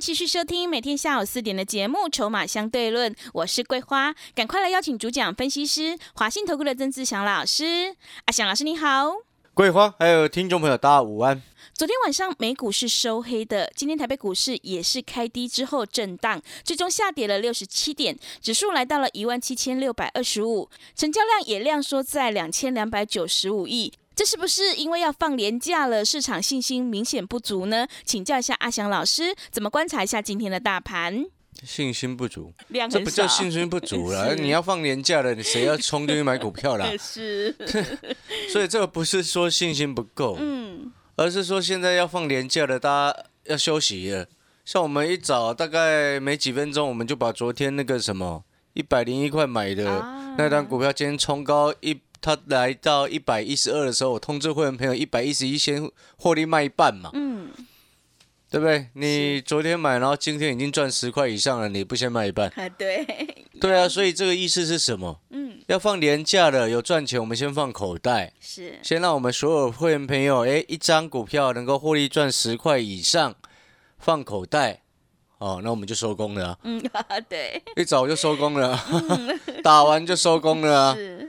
继续收听每天下午四点的节目《筹码相对论》，我是桂花，赶快来邀请主讲分析师华信投顾的曾志祥老师。阿祥老师你好，桂花还有听众朋友大家午安。昨天晚上美股是收黑的，今天台北股市也是开低之后震荡，最终下跌了六十七点，指数来到了一万七千六百二十五，成交量也量缩在两千两百九十五亿。这是不是因为要放年假了，市场信心明显不足呢？请教一下阿翔老师，怎么观察一下今天的大盘？信心不足，量这不叫信心不足了。你要放年假了，你谁要冲进去买股票啦？是，所以这个不是说信心不够，嗯，而是说现在要放年假了，大家要休息了。像我们一早大概没几分钟，我们就把昨天那个什么一百零一块买的啊那单股票，今天冲高一，它来到一百一十二的时候，我通知会员朋友一百一十一先获利卖一半嘛，嗯，对不对？你昨天买，然后今天已经赚十块以上了，你不先卖一半？啊，对，对啊，所以这个意思是什么？嗯，要放廉价的，有赚钱，我们先放口袋，是，先让我们所有会员朋友，哎，一张股票能够获利赚十块以上，放口袋，哦，那我们就收工了啊、嗯，对，一早就收工了，打完就收工了啊、是，你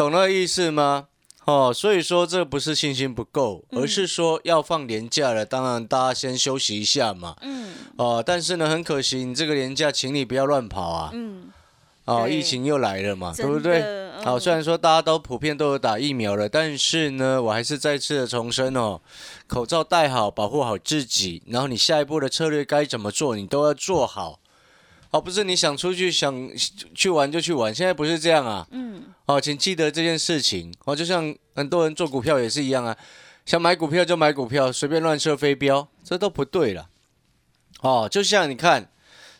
懂那个意思吗？哦，所以说这不是信心不够，而是说要放年假了，当然大家先休息一下嘛。嗯哦，但是呢，很可惜，你这个年假，请你不要乱跑啊。嗯，哦，疫情又来了嘛，对不对？好，嗯虽然说大家都普遍都有打疫苗了，但是呢，我还是再次的重申哦，口罩戴好，保护好自己，然后你下一步的策略该怎么做，你都要做好。哦，不是你想出去想去玩就去玩，现在不是这样啊。嗯，哦，请记得这件事情。哦，就像很多人做股票也是一样啊，想买股票就买股票，随便乱射飞镖，这都不对了。哦，就像你看，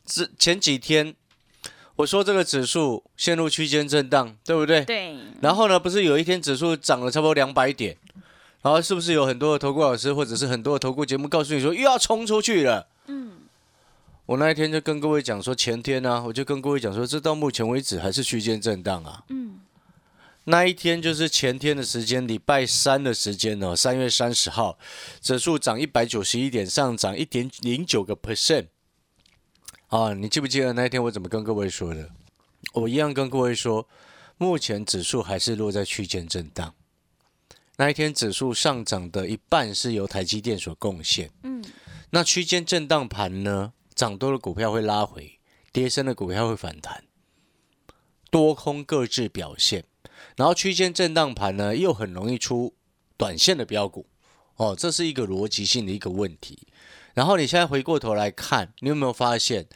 这前几天我说这个指数陷入区间震荡，对不对？对，然后呢，不是有一天指数涨了差不多两百点，然后是不是有很多的投顾老师或者是很多的投顾节目告诉你说又要冲出去了？嗯，我那一天就跟各位讲说，前天呢、我就跟各位讲说，这到目前为止还是区间震荡啊。嗯，那一天就是前天的时间，礼拜三的时间哦，三月三十号，指数涨一百九十一点，上涨一点零九个 percent。啊，你记不记得那一天我怎么跟各位说的？我一样跟各位说，目前指数还是落在区间震荡。那一天指数上涨的一半是由台积电所贡献。嗯，那区间震荡盘呢，涨多的股票会拉回，跌深的股票会反弹，多空各自表现。然后区间震荡盘呢，又很容易出短线的标股，哦，这是一个逻辑性的一个问题。然后你现在回过头来看，你有没有发现，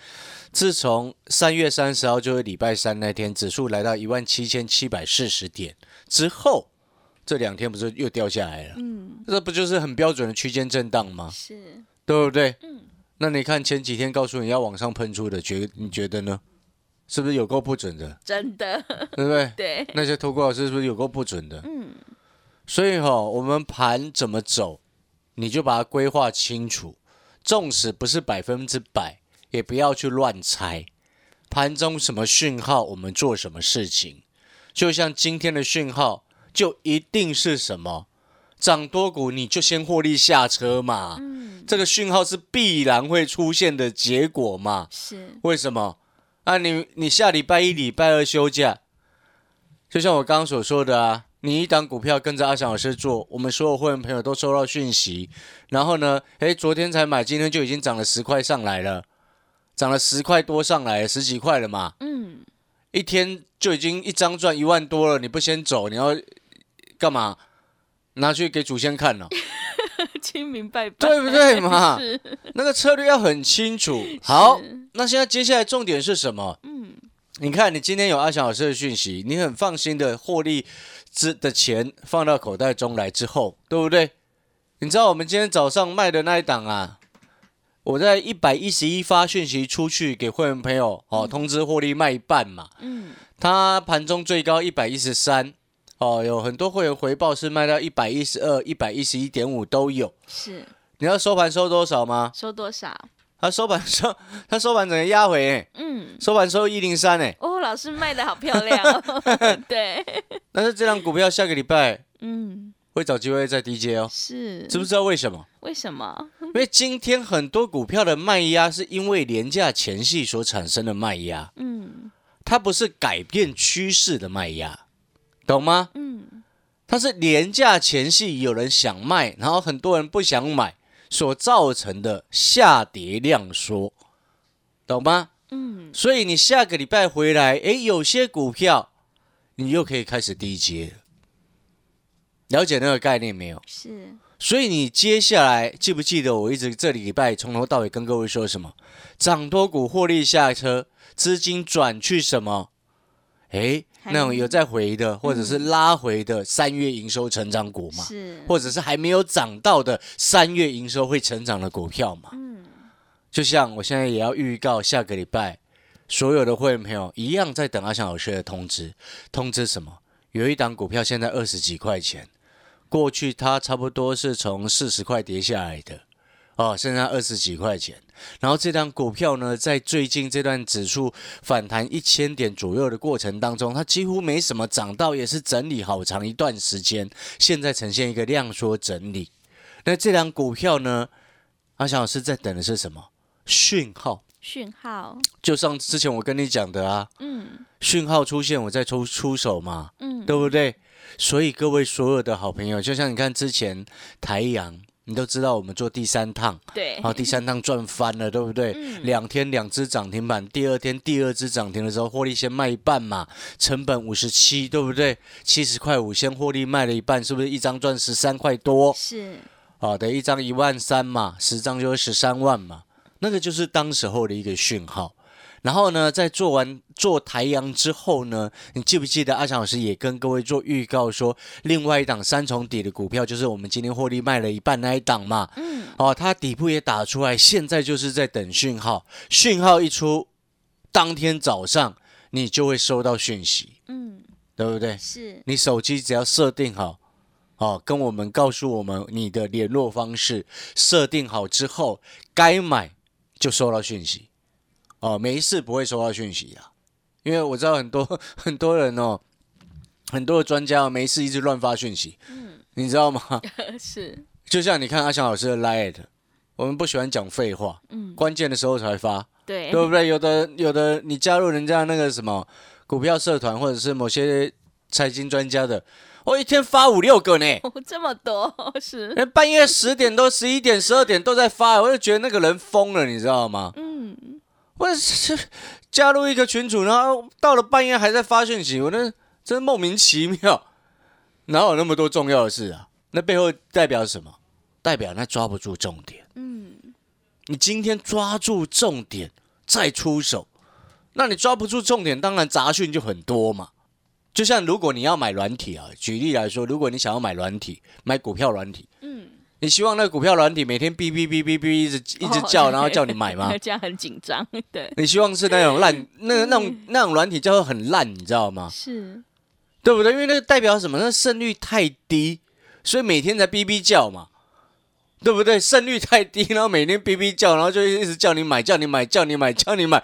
自从三月三十号就是礼拜三那天，指数来到一万七千七百四十点之后，这两天不是又掉下来了？嗯，这不就是很标准的区间震荡吗？是，对不对？嗯那你看前几天告诉你要往上喷出的，觉你觉得呢？是不是有够不准的？真的，对不对？对，那些投顾老师是不是有够不准的？嗯，所以哈、我们盘怎么走，你就把它规划清楚。纵使不是百分之百，也不要去乱猜。盘中什么讯号，我们做什么事情。就像今天的讯号，就一定是什么涨多股，你就先获利下车嘛。嗯，这个讯号是必然会出现的结果嘛？是，为什么？啊你，你下礼拜一、礼拜二休假，就像我刚刚所说的啊，你一档股票跟着阿翔老师做，我们所有会员朋友都收到讯息，然后呢，诶，昨天才买，今天就已经涨了十块上来了，涨了十块多上来，十几块了嘛，嗯，一天就已经一张赚一万多了，你不先走，你要干嘛？拿去给祖先看了、清明拜拜，对不对嘛？那个策略要很清楚。好，那现在接下来重点是什么？嗯，你看，你今天有阿翔老师的讯息，你很放心的获利之的钱放到口袋中来之后，对不对？你知道我们今天早上卖的那一档啊，我在一百一十一发讯息出去给会员朋友哦，通知获利卖一半嘛。嗯，它盘中最高一百一十三，哦，有很多会员回报是卖到一百一十二、一百一十一点五都有。是。你要收盘收多少吗？收多少？他收盘收，他收盘整个压回、欸，嗯，收盘收一零三，哎，哦，老师卖的好漂亮、哦，对，但是这张股票下个礼拜嗯，会找机会再低接哦，是，知不知道为什么？为什么？因为今天很多股票的卖压是因为廉价前戏所产生的卖压，嗯。它不是改变趋势的卖压，懂吗？嗯，它是廉价前夕有人想卖，然后很多人不想买所造成的下跌量缩，懂吗？嗯，所以你下个礼拜回来，诶，有些股票你又可以开始低接了，了解那个概念没有？是，所以你接下来记不记得我一直这礼拜从头到尾跟各位说什么？涨多股获利下车，资金转去什么？诶，还那种有在回的，或者是拉回的三月营收成长股嘛，是，或者是还没有涨到的三月营收会成长的股票嘛。嗯，就像我现在也要预告下个礼拜所有的会员朋友一样在等阿翔老师的通知，通知什么？有一档股票现在二十几块钱，过去它差不多是从四十块跌下来的，哦，现在二十几块钱。然后这张股票呢，在最近这段指数反弹一千点左右的过程当中，它几乎没什么涨到，也是整理好长一段时间，现在呈现一个量缩整理。那这张股票呢，阿翔老师在等的是什么？讯号，讯号，就像之前我跟你讲的啊，嗯讯号出现我再出出手嘛，嗯，对不对？所以各位所有的好朋友，就像你看之前台阳，你都知道我们做第三趟，对然，后第三趟赚翻了，对不对？嗯两天两只涨停板，第二天第二只涨停的时候，获利先卖一半嘛，成本五十七，对不对？七十块五，先获利卖了一半，是不是一张赚十三块多？是，好的，一张一万三嘛，十张就是十三万嘛，那个就是当时候的一个讯号。然后呢，在做完做台阳之后呢，你记不记得阿强老师也跟各位做预告说，另外一档三重底的股票就是我们今天获利卖了一半那一档嘛，嗯，哦，它底部也打出来，现在就是在等讯号，讯号一出，当天早上你就会收到讯息，嗯，对不对？是，你手机只要设定好，哦，跟我们告诉我们你的联络方式，设定好之后，该买就收到讯息，哦，没事不会收到讯息啊，因为我知道很多 很多人哦，很多的专家没事一直乱发讯息，嗯，你知道吗？是，就像你看阿翔老师的 Line，我们不喜欢讲废话，嗯，关键的时候才发，对，对不对？有的有的，你加入人家那个什么股票社团，或者是某些财经专家的，我一天发五六个呢，哦，这么多，是，人半夜十点多、十一点、十二点都在发，我就觉得那个人疯了，你知道吗？嗯，我是加入一个群组，然后到了半夜还在发讯息，我那真莫名其妙，哪有那么多重要的事啊？那背后代表什么？代表他抓不住重点。嗯，你今天抓住重点再出手，那你抓不住重点，当然杂讯就很多嘛。就像如果你要买软体啊，举例来说，如果你想要买软体，买股票软体，嗯，你希望那个股票软体每天哔哔哔哔哔一直一直叫，哦然后叫你买吗？这样很紧张，对，你希望是那种烂，那个那种那种软体叫做很烂，你知道吗？是，对不对？因为那个代表什么？那胜率太低，所以每天才哔哔叫嘛，对不对？胜率太低，然后每天哔哔叫，然后就一直叫你买，叫你买，叫你买，叫你买。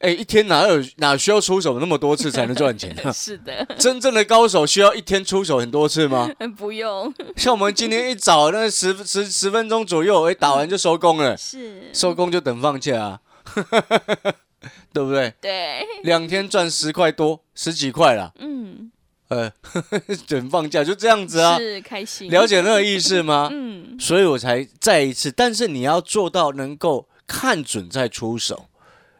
哎，一天哪有哪需要出手那么多次才能赚钱啊？是的，真正的高手需要一天出手很多次吗？不用，像我们今天一早那十十十分钟左右，哎，打完就收工了，是，收工就等放假啊，对不对？对，两天赚十块多，十几块啦，嗯，呃，等放假就这样子啊。是开心，了解那个意思吗？嗯，所以我才再一次，但是你要做到能够看准再出手，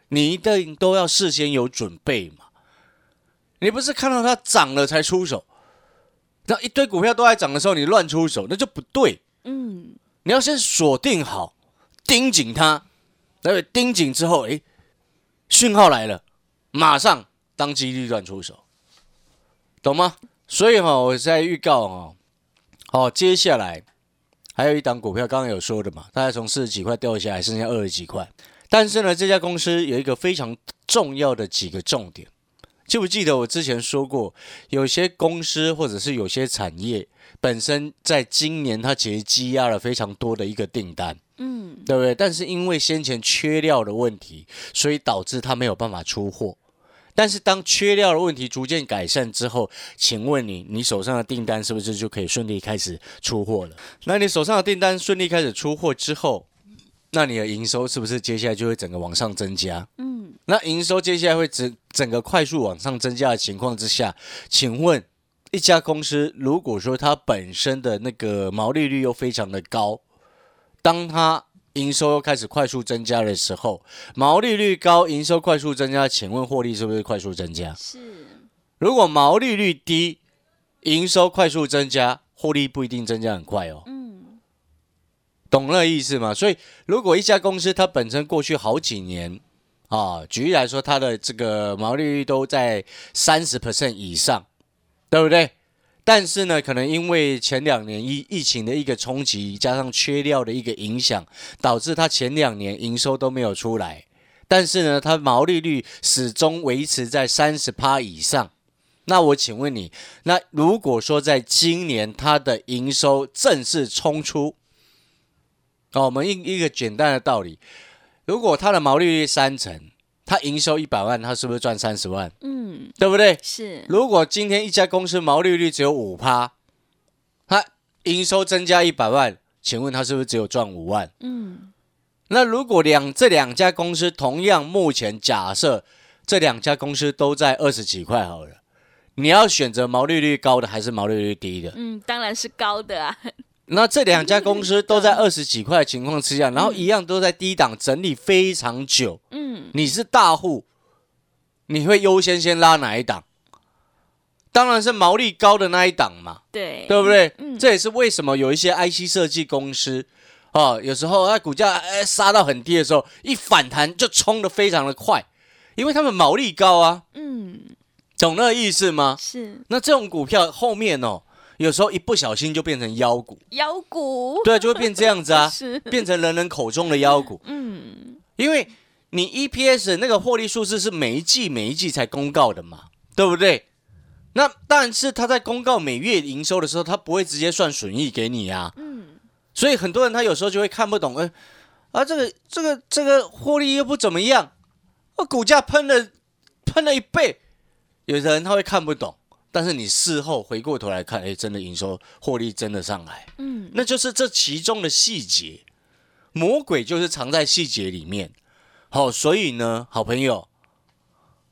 你一定都要事先有准备嘛。你不是看到它涨了才出手，那一堆股票都在涨的时候你乱出手，那就不对。嗯，你要先锁定好，盯紧它，对不对？盯紧之后，诶，讯号来了，马上当机立断出手，懂吗？所以哈、我在预告哦，哦，接下来还有一档股票，刚刚有说的嘛，大概从四十几块掉下来，剩下二十几块。但是呢，这家公司有一个非常重要的几个重点，记不记得我之前说过，有些公司或者是有些产业本身在今年它其实积压了非常多的一个订单，嗯，对不对？但是因为先前缺料的问题，所以导致它没有办法出货。但是当缺料的问题逐渐改善之后，请问你，你手上的订单是不是就可以顺利开始出货了？那你手上的订单顺利开始出货之后，那你的营收是不是接下来就会整个往上增加？嗯，那营收接下来会整整个快速往上增加的情况之下，请问一家公司如果说它本身的那个毛利率又非常的高，当它营收又开始快速增加的时候，毛利率高，营收快速增加，请问获利是不是快速增加？是，如果毛利率低，营收快速增加，获利不一定增加很快哦。嗯，懂那意思吗？所以，如果一家公司它本身过去好几年啊，举例来说，它的这个毛利率都在三十 percent 以上，对不对？但是呢，可能因为前两年疫疫情的一个冲击，加上缺料的一个影响，导致它前两年营收都没有出来。但是呢，它毛利率始终维持在三十趴以上。那我请问你，那如果说在今年它的营收正式冲出，哦，我们一一个简单的道理，如果它的毛利率三成，它营收一百万，它是不是赚三十万？嗯，对不对？是，如果今天一家公司毛利率只有五趴，它营收增加一百万，请问它是不是只有赚五万？嗯，那如果两这两家公司同样目前假设这两家公司都在二十几块好了，你要选择毛利率高的还是毛利率低的？嗯，当然是高的啊，那这两家公司都在二十几块的情况之下，然后一样都在低档整理非常久，嗯，你是大户，你会优先先拉哪一档？当然是毛利高的那一档嘛，对，对不对？嗯。这也是为什么有一些 IC 设计公司哦，有时候它股价哎杀到很低的时候，一反弹就冲的非常的快，因为他们毛利高啊，嗯，懂那个意思吗？是。那这种股票后面哦，有时候一不小心就变成妖股，妖股，对啊，就会变这样子啊，是，变成人人口中的妖股，嗯，因为你 EPS 那个获利数字是每一季每一季才公告的嘛，对不对？那但是他在公告每月营收的时候，他不会直接算损益给你啊，嗯，所以很多人他有时候就会看不懂，哎、啊这个这个这个获利又不怎么样，啊股价喷了喷了一倍，有的人他会看不懂，但是你事后回过头来看，哎，真的营收获利真的上来，嗯，那就是这其中的细节，魔鬼就是藏在细节里面。好、所以呢，好朋友，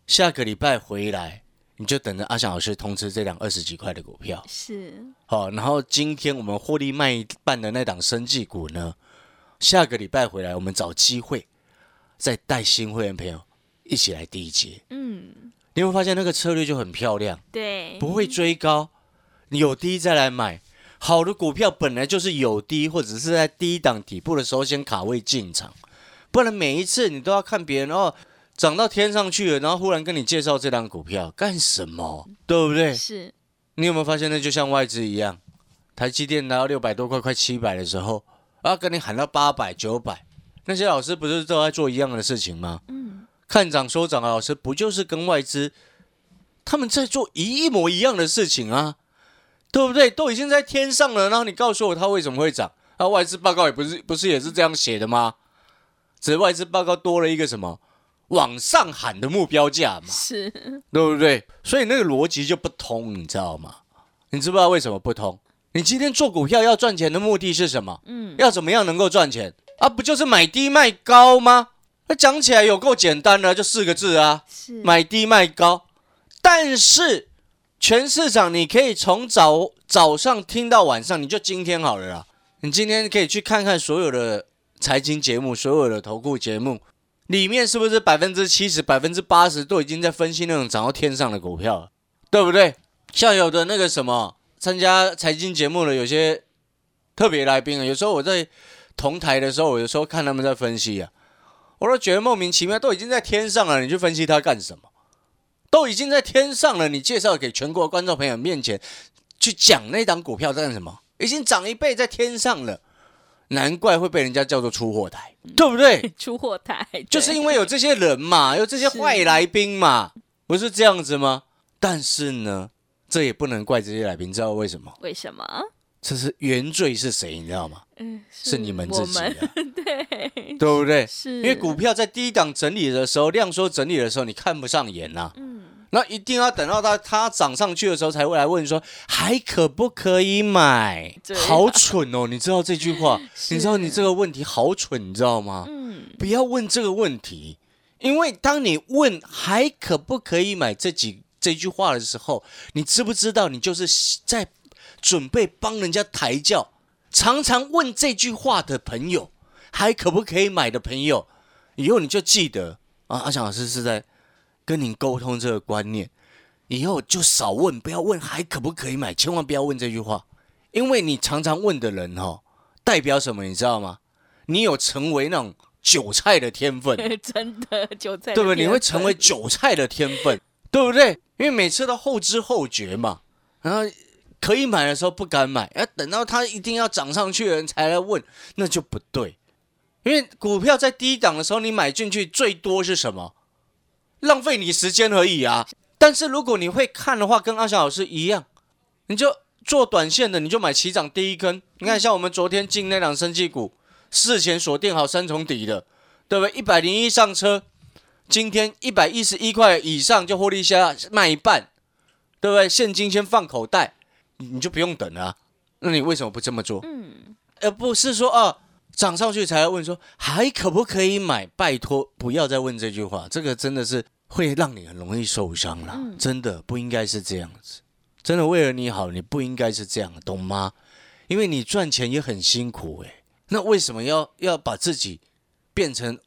下个礼拜回来，你就等着阿翔老师通知这两二十几块的股票。是，好、然后今天我们获利卖一半的那档生技股呢，下个礼拜回来，我们找机会再带新会员朋友一起来第一节。嗯，你会发现那个策略就很漂亮。对，不会追高，你有低再来买。好的股票本来就是有低，或者是在低档底部的时候先卡位进场，不然每一次你都要看别人哦涨到天上去了，然后忽然跟你介绍这档股票干什么？对不对？是，你有没有发现那就像外资一样，台积电拿到六百多块、快七百的时候，啊，跟你喊到八百、九百，那些老师不是都在做一样的事情吗？嗯，看涨说涨的老师不就是跟外资他们在做一模一样的事情啊？对不对？都已经在天上了，然后你告诉我它为什么会涨？啊，外资报告也不是不是也是这样写的吗？只是外资报告多了一个什么往上喊的目标价嘛，是，对不对？所以那个逻辑就不通，你知道吗？你知不知道为什么不通？你今天做股票要赚钱的目的是什么？嗯，要怎么样能够赚钱啊？不就是买低卖高吗？那讲起来有够简单的，就四个字啊，是，买低卖高。但是全市场你可以从早早上听到晚上，你就今天好了啦。你今天可以去看看所有的财经节目，所有的投顾节目，里面是不是百分之七十、百分之八十都已经在分析那种涨到天上的股票了，对不对？像有的那个什么参加财经节目的有些特别来宾啊，有时候我在同台的时候，我有时候看他们在分析啊，我都觉得莫名其妙，都已经在天上了，你去分析它干什么？都已经在天上了，你介绍给全国观众朋友面前去讲那档股票干什么？已经涨一倍在天上了，难怪会被人家叫做出货台，对不对？出货台就是因为有这些人嘛，有这些坏来宾嘛，不是这样子吗？但是呢，这也不能怪这些来宾，知道为什么？为什么？这是原罪是谁？你知道吗？嗯，是你们自己的，对，对不对？是因为股票在低档整理的时候，量缩整理的时候，你看不上眼呐、嗯那一定要等到它它涨上去的时候，才会来问说还可不可以买？啊好蠢哦！你知道这句话？你知道你这个问题好蠢，你知道吗？嗯不要问这个问题，因为当你问还可不可以买这几这句话的时候，你知不知道你就是在准备帮人家抬轿？常常问这句话的朋友，还可不可以买的朋友，以后你就记得啊，阿翔老师是在跟您沟通这个观念，以后就少问，不要问还可不可以买，千万不要问这句话，因为你常常问的人哦，代表什么，你知道吗？你有成为那种韭菜的天分，真的韭菜的对不对？你会成为韭菜的天分，对不对？因为每次都后知后觉嘛，然后可以买的时候不敢买，要等到它一定要涨上去的人才来问，那就不对。因为股票在低档的时候，你买进去最多是什么？浪费你时间而已啊。但是如果你会看的话，跟阿翔老师一样，你就做短线的，你就买起涨第一根。你看，像我们昨天进那档生技股，事前锁定好三重底的，对不对？一百零一上车，今天一百一十一块以上就获利下卖一半，对不对？现金先放口袋，你你就不用等了、啊。那你为什么不这么做？嗯，而不是说啊涨上去才来问说还可不可以买？拜托不要再问这句话，这个真的是会让你很容易受伤了，嗯真的不应该是这样子。真的为了你好，你不应该是这样，懂吗？因为你赚钱也很辛苦诶、那为什么要要把自己变成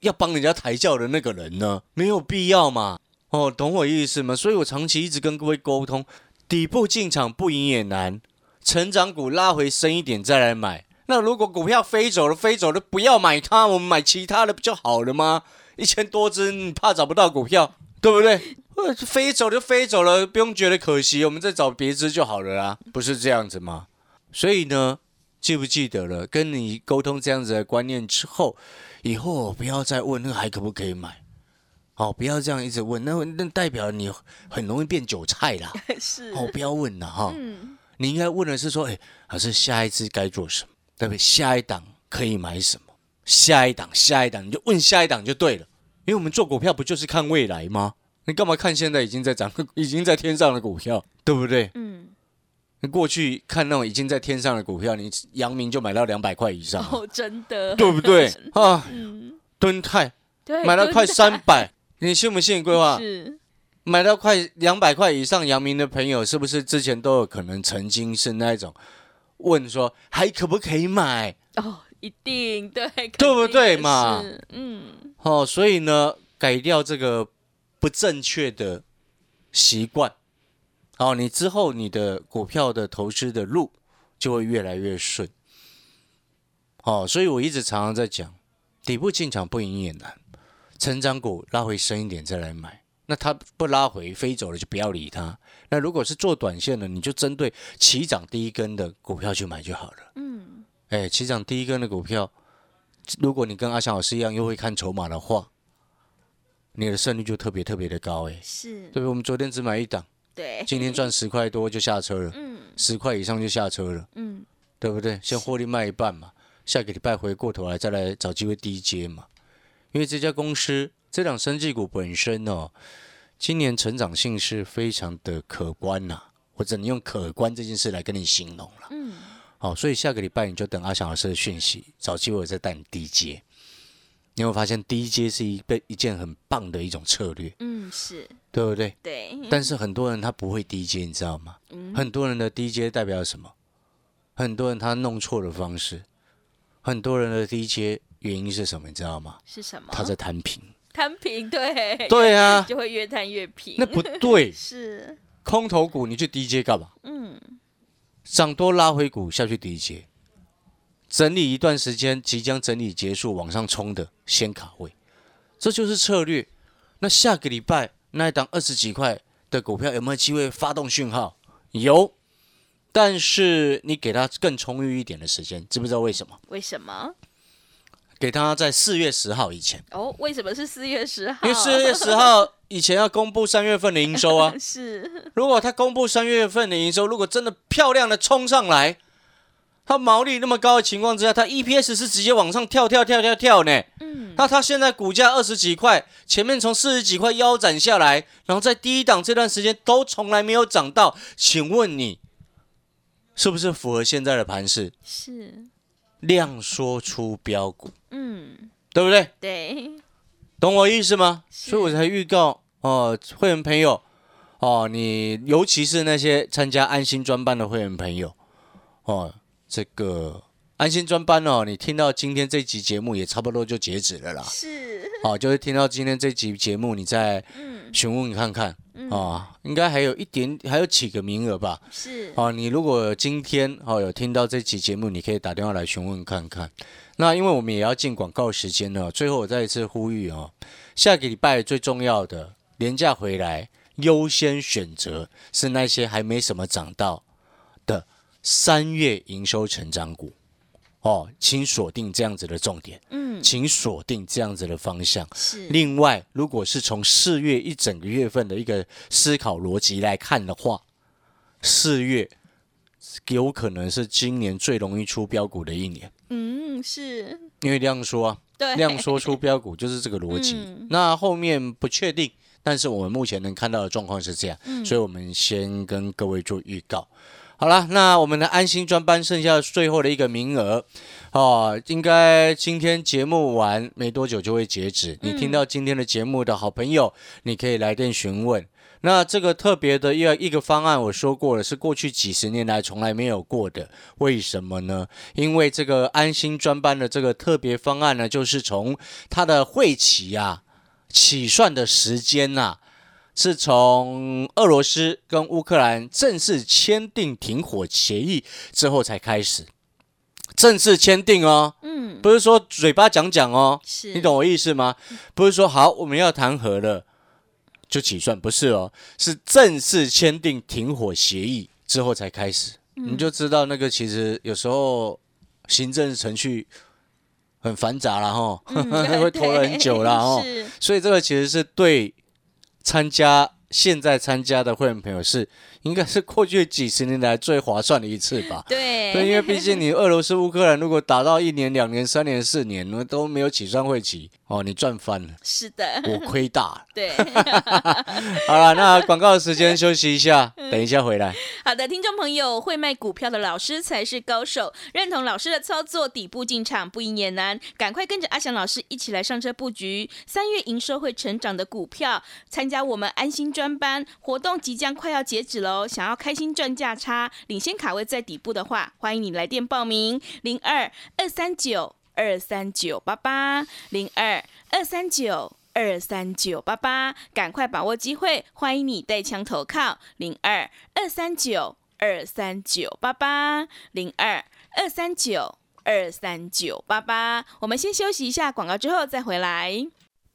要帮人家抬轿的那个人呢？没有必要嘛。哦，懂我意思吗？所以我长期一直跟各位沟通，底部进场不赢也难，成长股拉回深一点再来买。那如果股票飞走了，飞走了不要买它，我们买其他的不就好了吗？一千多只，你怕找不到股票，对不对？飞走就飞走了，不用觉得可惜，我们再找别只就好了啦，不是这样子吗？所以呢，记不记得了？跟你沟通这样子的观念之后，以后不要再问那还可不可以买，哦，不要这样一直问，那那代表你很容易变韭菜啦。是哦，不要问了哈。嗯你应该问的是说，哎，老师下一次该做什么，对不对？下一档可以买什么？下一档，下一档，你就问下一档就对了。因为我们做股票不就是看未来吗？你干嘛看现在已经在涨、已经在天上的股票，对不对？嗯，你过去看那种已经在天上的股票，你阳明就买到两百块以上，哦，真的，对不对？啊，嗯，敦泰对，买了快蹲三百，你信不信？规划是买到快两百块以上阳明的朋友，是不是之前都有可能曾经是那一种问说还可不可以买？哦，一定对，对不对嘛嗯，哦，所以呢，改掉这个不正确的习惯，哦，你之后你的股票的投资的路就会越来越顺。哦，所以我一直常常在讲，底部进场不赢也难，成长股拉回深一点再来买。那它不拉回飞走了就不要理它。那如果是做短线的，你就针对起涨第一根的股票去买就好了。嗯，哎，起涨第一根的股票，如果你跟阿翔老师一样又会看筹码的话，你的胜率就特别特别的高哎。是对不对？我们昨天只买一档，对，今天赚十块多就下车了，嗯十块以上就下车了，嗯，对不对？先获利卖一半嘛，下个礼拜回过头来再来找机会低接嘛。因为这家公司这档生技股本身哦，今年成长性是非常的可观呐、我只能用可观这件事来跟你形容了。嗯，好、所以下个礼拜你就等阿翔老师的讯息，找机会再带你低阶。你会发现低阶是一被一件很棒的一种策略，嗯，是对不对？对，但是很多人他不会低阶，你知道吗？嗯很多人的低阶代表什么？很多人他弄错了方式，很多人的低接原因是什么？你知道吗？是什么？他在摊平。摊平，对，对啊，就会越摊越平，那不对。是，空头股你去 DJ 干嘛？嗯，涨多拉回股下去 DJ，，整理一段时间，即将整理结束往上冲的先卡位，这就是策略。那下个礼拜那一档二十几块的股票有没有机会发动讯号？有，但是你给他更充裕一点的时间，知不知道为什么？为什么？给他在四月十号以前，哦，为什么是四月十号？因为四月十号以前要公布三月份的营收啊。是如果他公布三月份的营收，如果真的漂亮的冲上来，它毛利那么高的情况之下，它 EPS 是直接往上跳跳跳跳跳呢。嗯，那它现在股价二十几块，前面从四十几块腰斩下来，然后在第一档这段时间都从来没有涨到，请问你是不是符合现在的盘势？是，量缩出标股，嗯，对不对？对，懂我意思吗？所以我才预告哦，会员朋友哦，你尤其是那些参加安心专班的会员朋友哦，这个安心专班哦，你听到今天这集节目也差不多就截止了啦。是，好、就是听到今天这集节目，你再嗯，询问看看。嗯啊、应该还有一点，还有几个名额吧。是，哦，你如果今天哦有听到这期节目，你可以打电话来询问看看。那因为我们也要进广告时间了，最后我再一次呼吁哦，下个礼拜最重要的廉价回来，优先选择是那些还没什么涨到的三月营收成长股哦，请锁定这样子的重点，嗯，请锁定这样子的方向。是，另外，如果是从四月一整个月份的一个思考逻辑来看的话，四月有可能是今年最容易出标股的一年，嗯，是，因为量说啊，对，量说出标股就是这个逻辑。嗯。那后面不确定，但是我们目前能看到的状况是这样，嗯。所以我们先跟各位做预告。好了，那我们的安心专班剩下最后的一个名额哦，应该今天节目完没多久就会截止。你听到今天的节目的好朋友，你可以来电询问。那这个特别的一个一个方案，我说过了，是过去几十年来从来没有过的。为什么呢？因为这个安心专班的这个特别方案呢，就是从它的会期啊起算的时间呐、是从俄罗斯跟乌克兰正式签订停火协议之后才开始，正式签订哦，嗯，不是说嘴巴讲讲哦，是，你懂我意思吗？不是说好我们要谈和了就起算，不是哦，是正式签订停火协议之后才开始，你就知道那个其实有时候行政程序很繁杂了哈，嗯 会拖了很久了哦。所以这个其实是对参加现在参加的会员朋友是应该是过去几十年来最划算的一次吧。对，对，因为毕竟你俄罗斯、乌克兰如果打到一年、两年、三年、四年，那都没有起算会期哦，你赚翻了，是的，我亏大了。对，好了，那广告时间休息一下，等一下回来。好的，听众朋友，会卖股票的老师才是高手，认同老师的操作，底部进场不赢也难，赶快跟着阿翔老师一起来上车布局三月营收会成长的股票，参加我们安心专班活动即将快要截止喽，想要开心赚价差，领先卡位在底部的话，欢迎你来电报名零二二三九二三九八八零二二三九。二三九八八，赶快把握机会！欢迎你带枪投靠零二二三九二三九八八零二二三九二三九八八。我们先休息一下广告，之后再回来。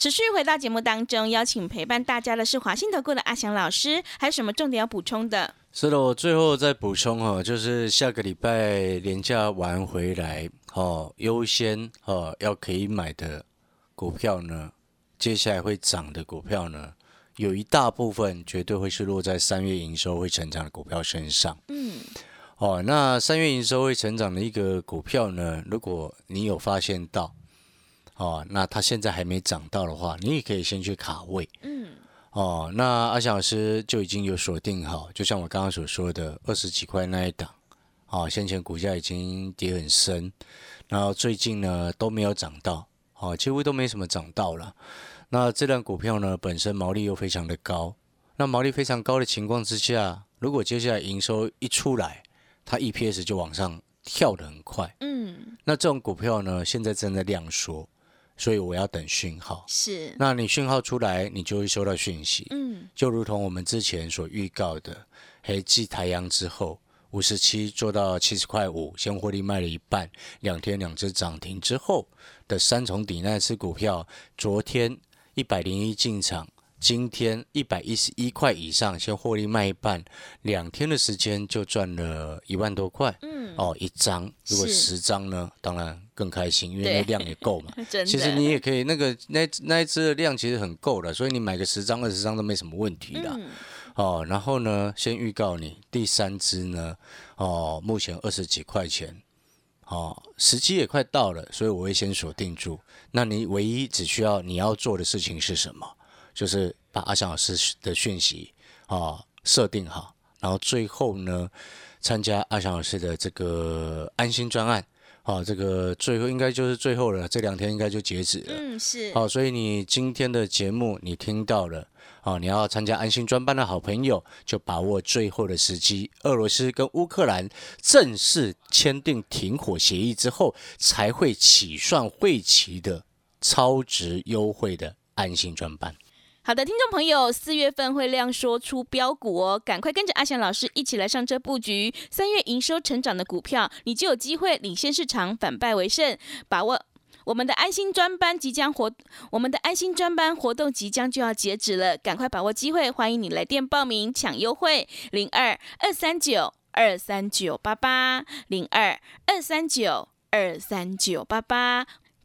持续回到节目当中，邀请陪伴大家的是华信投顾的阿翔老师，还有什么重点要补充的？是的，我最后再补充哦，就是下个礼拜年假完回来哦，优先哦要可以买的股票呢，接下来会涨的股票呢，有一大部分绝对会是落在三月营收会成长的股票身上。嗯，哦，那三月营收会成长的一个股票呢，如果你有发现到，哦，那它现在还没涨到的话，你也可以先去卡位。嗯，哦，那阿翔老师就已经有锁定好，就像我刚刚所说的二十几块那一档，哦，先前股价已经跌很深，然后最近呢都没有涨到，哦，几乎都没什么涨到了。那这档股票呢本身毛利又非常的高，那毛利非常高的情况之下，如果接下来营收一出来，它 EPS 就往上跳得很快。嗯，那这种股票呢，现在正在量缩，所以我要等讯号。是，那你讯号出来，你就会收到讯息。嗯，就如同我们之前所预告的，黑继太阳之后，五十七做到七十块五，先获利卖了一半，两天两只涨停之后的三重底那只股票，昨天一百零一进场，今天一百一十一块以上，先获利卖一半，两天的时间就赚了一万多块。嗯，哦，一张，如果十张呢，当然更开心，因为那量也够嘛。其实你也可以，那个那那一只的量其实很够的，所以你买个十张、二十张都没什么问题的。嗯，哦，然后呢，先预告你第三只呢，哦，目前二十几块钱，哦，时机也快到了，所以我会先锁定住。那你唯一只需要你要做的事情是什么？就是把阿翔老师的讯息啊设定好，然后最后呢，参加阿翔老师的这个安心专案。哦，这个最后应该就是最后了，这两天应该就截止了。嗯，是，好、所以你今天的节目你听到了，哦，你要参加安心专班的好朋友，就把握最后的时机。俄罗斯跟乌克兰正式签订停火协议之后，才会起算会期的超值优惠的安心专班。好的，听众朋友，四月份会亮说出标股哦，赶快跟着阿翔老师一起来上车布局三月营收成长的股票，你就有机会领先市场，反败为胜。把握我们的安心专班即将活，我们的安心专班活动即将就要截止了，赶快把握机会，欢迎你来电报名抢优惠，零二二三九二三九八八零二二三九二三九八八。